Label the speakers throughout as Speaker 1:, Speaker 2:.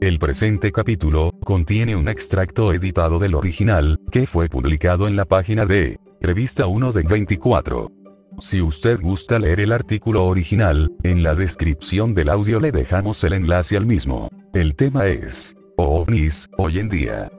Speaker 1: El presente capítulo contiene un extracto editado del original, que fue publicado en la página de Revista 1 de 24. Si usted gusta leer el artículo original, en la descripción del audio le dejamos el enlace al mismo. El tema es OVNIs hoy en día.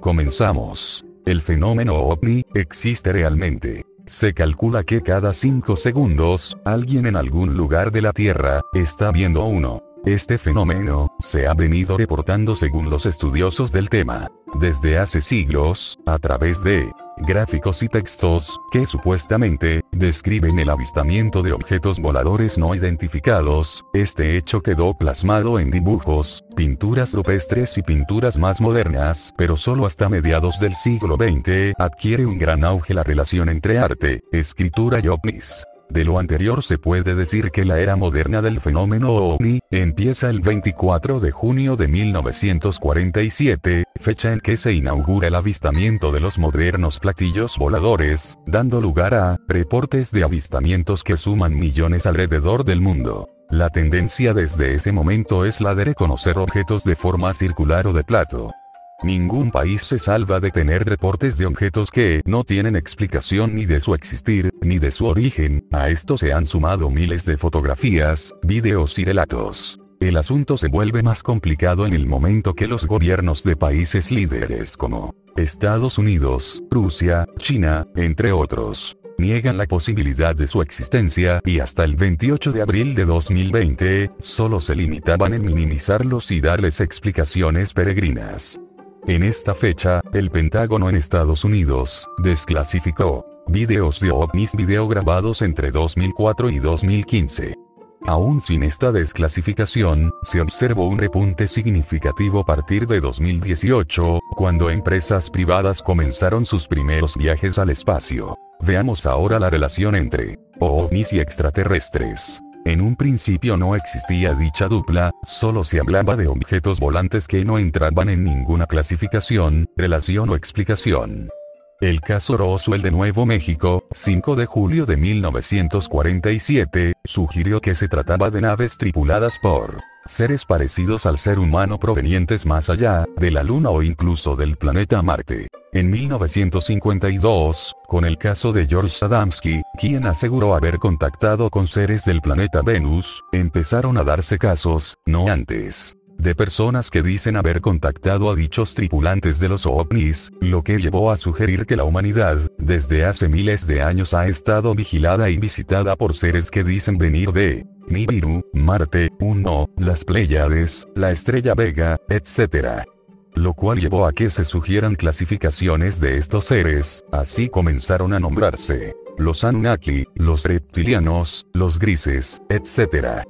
Speaker 1: Comenzamos. El fenómeno ovni existe realmente. Se calcula que cada 5 segundos, alguien en algún lugar de la Tierra, está viendo uno. Este fenómeno se ha venido reportando según los estudiosos del tema, desde hace siglos, a través de gráficos y textos, que supuestamente, describen el avistamiento de objetos voladores no identificados, este hecho quedó plasmado en dibujos, pinturas rupestres y pinturas más modernas, pero solo hasta mediados del siglo XX adquiere un gran auge la relación entre arte, escritura y ovnis. De lo anterior se puede decir que la era moderna del fenómeno OVNI empieza el 24 de junio de 1947, fecha en que se inaugura el avistamiento de los modernos platillos voladores, dando lugar a reportes de avistamientos que suman millones alrededor del mundo. La tendencia desde ese momento es la de reconocer objetos de forma circular o de plato. Ningún país se salva de tener reportes de objetos que no tienen explicación ni de su existir, ni de su origen, a esto se han sumado miles de fotografías, videos y relatos. El asunto se vuelve más complicado en el momento que los gobiernos de países líderes como Estados Unidos, Rusia, China, entre otros, niegan la posibilidad de su existencia y hasta el 28 de abril de 2020, solo se limitaban en minimizarlos y darles explicaciones peregrinas. En esta fecha, el Pentágono en Estados Unidos desclasificó videos de ovnis video grabados entre 2004 y 2015. Aún sin esta desclasificación, se observó un repunte significativo a partir de 2018, cuando empresas privadas comenzaron sus primeros viajes al espacio. Veamos ahora la relación entre ovnis y extraterrestres. En un principio no existía dicha dupla, solo se hablaba de objetos volantes que no entraban en ninguna clasificación, relación o explicación. El caso Roswell de Nuevo México, 5 de julio de 1947, sugirió que se trataba de naves tripuladas por seres parecidos al ser humano provenientes más allá de la Luna o incluso del planeta Marte. En 1952, con el caso de George Adamski, quien aseguró haber contactado con seres del planeta Venus, empezaron a darse casos, no antes, de personas que dicen haber contactado a dichos tripulantes de los ovnis, lo que llevó a sugerir que la humanidad, desde hace miles de años ha estado vigilada y visitada por seres que dicen venir de Nibiru, Marte, Uno, las Pléyades, la estrella Vega, etc lo cual llevó a que se sugieran clasificaciones de estos seres, así comenzaron a nombrarse los Anunnaki, los reptilianos, los grises, etc.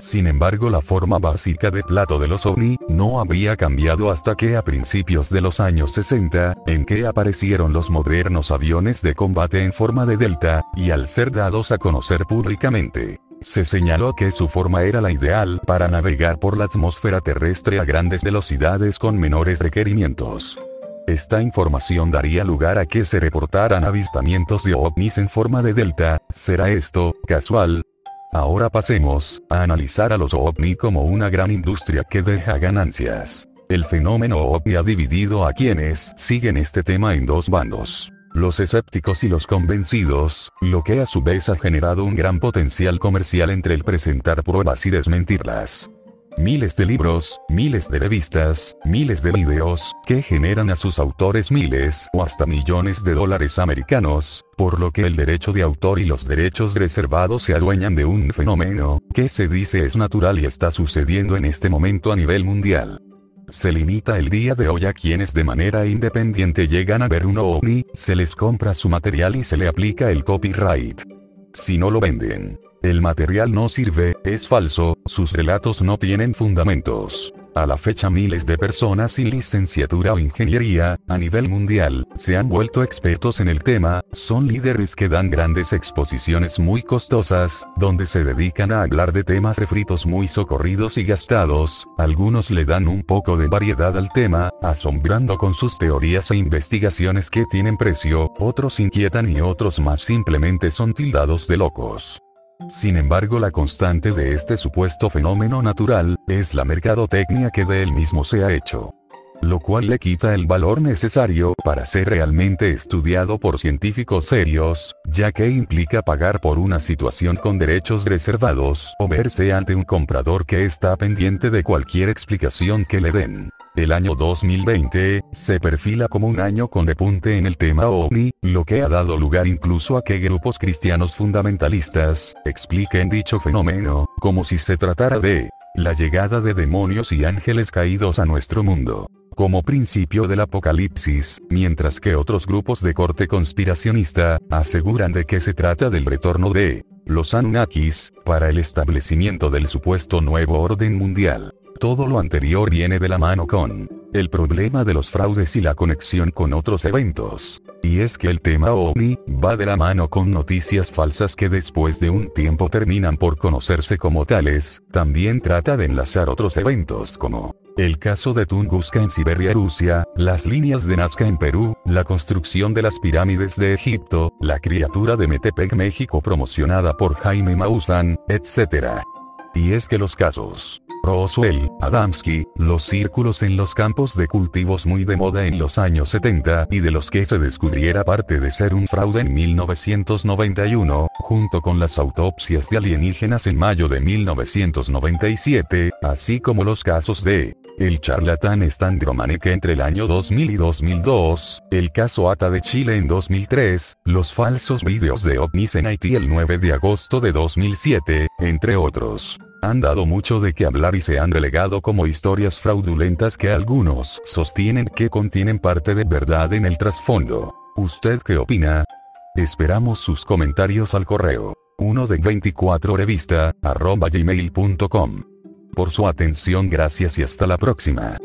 Speaker 1: Sin embargo la forma básica de plato de los OVNI no había cambiado hasta que a principios de los años 60, en que aparecieron los modernos aviones de combate en forma de delta, y al ser dados a conocer públicamente, se señaló que su forma era la ideal para navegar por la atmósfera terrestre a grandes velocidades con menores requerimientos. Esta información daría lugar a que se reportaran avistamientos de ovnis en forma de delta, ¿será esto casual? Ahora pasemos a analizar a los ovni como una gran industria que deja ganancias. El fenómeno ovni ha dividido a quienes siguen este tema en dos bandos los escépticos y los convencidos, lo que a su vez ha generado un gran potencial comercial entre el presentar pruebas y desmentirlas. Miles de libros, miles de revistas, miles de videos, que generan a sus autores miles o hasta millones de dólares americanos, por lo que el derecho de autor y los derechos reservados se adueñan de un fenómeno, que se dice es natural y está sucediendo en este momento a nivel mundial se limita el día de hoy a quienes de manera independiente llegan a ver un ovni, se les compra su material y se le aplica el copyright. Si no lo venden, el material no sirve, es falso, sus relatos no tienen fundamentos. A la fecha miles de personas sin licenciatura o ingeniería, a nivel mundial, se han vuelto expertos en el tema, son líderes que dan grandes exposiciones muy costosas, donde se dedican a hablar de temas refritos muy socorridos y gastados, algunos le dan un poco de variedad al tema, asombrando con sus teorías e investigaciones que tienen precio, otros inquietan y otros más simplemente son tildados de locos. Sin embargo, la constante de este supuesto fenómeno natural, es la mercadotecnia que de él mismo se ha hecho lo cual le quita el valor necesario para ser realmente estudiado por científicos serios, ya que implica pagar por una situación con derechos reservados o verse ante un comprador que está pendiente de cualquier explicación que le den. El año 2020 se perfila como un año con repunte en el tema OVNI, lo que ha dado lugar incluso a que grupos cristianos fundamentalistas expliquen dicho fenómeno, como si se tratara de la llegada de demonios y ángeles caídos a nuestro mundo como principio del apocalipsis, mientras que otros grupos de corte conspiracionista aseguran de que se trata del retorno de los Anunnakis para el establecimiento del supuesto nuevo orden mundial. Todo lo anterior viene de la mano con el problema de los fraudes y la conexión con otros eventos. Y es que el tema OVNI va de la mano con noticias falsas que después de un tiempo terminan por conocerse como tales, también trata de enlazar otros eventos como el caso de Tunguska en Siberia, Rusia, las líneas de Nazca en Perú, la construcción de las pirámides de Egipto, la criatura de Metepec, México promocionada por Jaime Maussan, etc. Y es que los casos Roswell, Adamski, los círculos en los campos de cultivos muy de moda en los años 70 y de los que se descubriera parte de ser un fraude en 1991, junto con las autopsias de alienígenas en mayo de 1997, así como los casos de el charlatán Stan que entre el año 2000 y 2002, el caso ATA de Chile en 2003, los falsos vídeos de ovnis en Haití el 9 de agosto de 2007, entre otros. Han dado mucho de qué hablar y se han relegado como historias fraudulentas que algunos sostienen que contienen parte de verdad en el trasfondo. ¿Usted qué opina? Esperamos sus comentarios al correo 1 de 24 revista arroba gmail.com. Por su atención gracias y hasta la próxima.